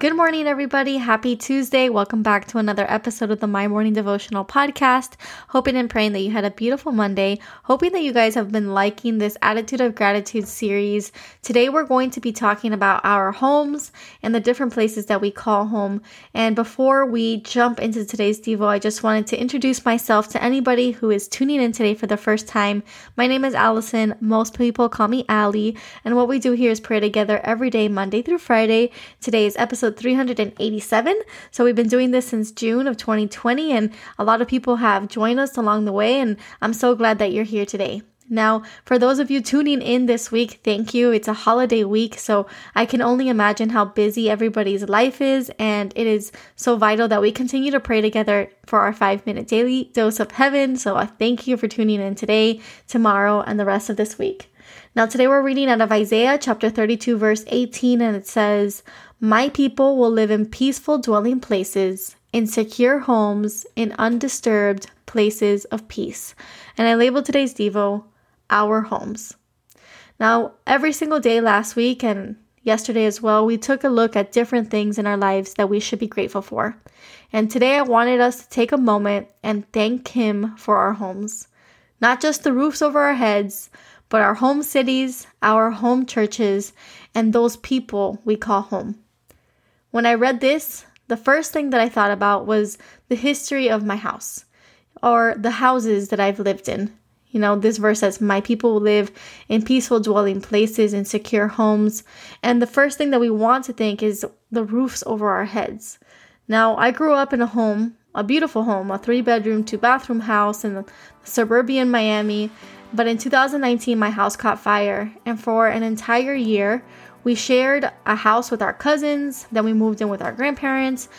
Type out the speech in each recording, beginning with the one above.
Good morning, everybody. Happy Tuesday. Welcome back to another episode of the My Morning Devotional Podcast. Hoping and praying that you had a beautiful Monday. Hoping that you guys have been liking this Attitude of Gratitude series. Today, we're going to be talking about our homes and the different places that we call home. And before we jump into today's Devo, I just wanted to introduce myself to anybody who is tuning in today for the first time. My name is Alison. Most people call me Ali. And what we do here is pray together every day, Monday through Friday. Today's episode episode 387. So we've been doing this since June of 2020, and a lot of people have joined us along the way, and I'm so glad that you're here today. Now, for those of you tuning in this week, thank you. It's a holiday week, so I can only imagine how busy everybody's life is, and it is so vital that we continue to pray together for our five minute daily dose of heaven. So I thank you for tuning in today, tomorrow, and the rest of this week. Now, today we're reading out of Isaiah chapter 32, verse 18, and it says, my people will live in peaceful dwelling places, in secure homes, in undisturbed places of peace. And I labeled today's Devo, Our Homes. Now, every single day last week and yesterday as well, we took a look at different things in our lives that we should be grateful for. And today I wanted us to take a moment and thank Him for our homes. Not just the roofs over our heads, but our home cities, our home churches, and those people we call home. When I read this, the first thing that I thought about was the history of my house or the houses that I've lived in. You know, this verse says, My people live in peaceful dwelling places and secure homes. And the first thing that we want to think is the roofs over our heads. Now, I grew up in a home, a beautiful home, a three bedroom, two bathroom house in the suburban Miami. But in 2019, my house caught fire. And for an entire year, we shared a house with our cousins, then we moved in with our grandparents,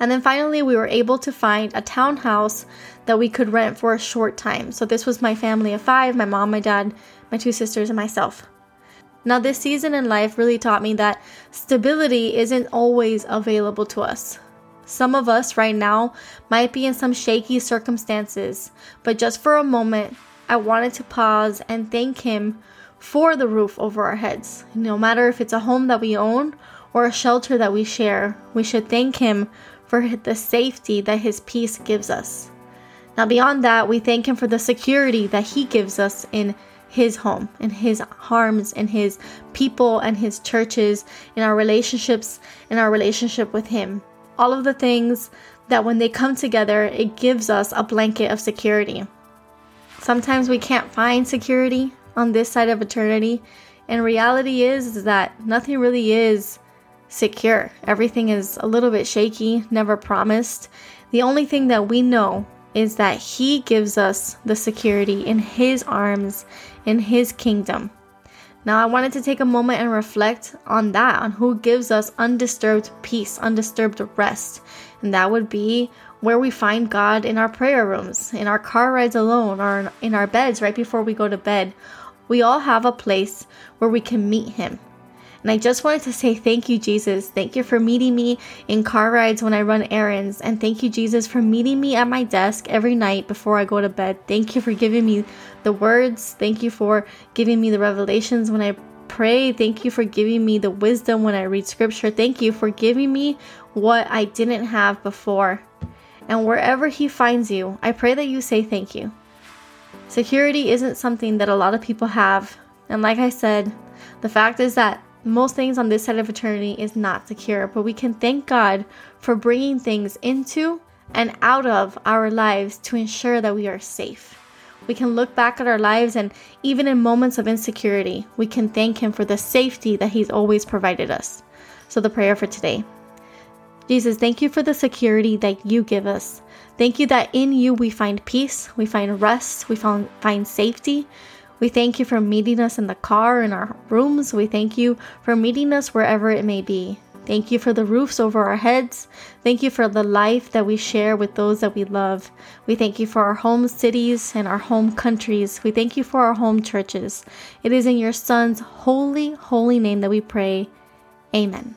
and then finally we were able to find a townhouse that we could rent for a short time. So this was my family of five my mom, my dad, my two sisters, and myself. Now, this season in life really taught me that stability isn't always available to us. Some of us right now might be in some shaky circumstances, but just for a moment, I wanted to pause and thank Him for the roof over our heads. No matter if it's a home that we own or a shelter that we share, we should thank Him for the safety that His peace gives us. Now, beyond that, we thank Him for the security that He gives us in His home, in His arms, in His people and His churches, in our relationships, in our relationship with Him. All of the things that when they come together, it gives us a blanket of security. Sometimes we can't find security on this side of eternity. And reality is, that nothing really is secure. Everything is a little bit shaky, never promised. The only thing that we know is that He gives us the security in His arms, in His kingdom. Now, I wanted to take a moment and reflect on that, on who gives us undisturbed peace, undisturbed rest. And that would be where we find God in our prayer rooms, in our car rides alone, or in our beds right before we go to bed, we all have a place where we can meet Him. And I just wanted to say thank you, Jesus. Thank you for meeting me in car rides when I run errands. And thank you, Jesus, for meeting me at my desk every night before I go to bed. Thank you for giving me the words. Thank you for giving me the revelations when I pray. Thank you for giving me the wisdom when I read scripture. Thank you for giving me what I didn't have before. And wherever He finds you, I pray that you say thank you. Security isn't something that a lot of people have. And like I said, the fact is that most things on this side of eternity is not secure, but we can thank God for bringing things into and out of our lives to ensure that we are safe. We can look back at our lives and even in moments of insecurity, we can thank Him for the safety that He's always provided us. So, the prayer for today Jesus, thank you for the security that you give us. Thank you that in you we find peace, we find rest, we find, find safety. We thank you for meeting us in the car, in our rooms. We thank you for meeting us wherever it may be. Thank you for the roofs over our heads. Thank you for the life that we share with those that we love. We thank you for our home cities and our home countries. We thank you for our home churches. It is in your Son's holy, holy name that we pray. Amen.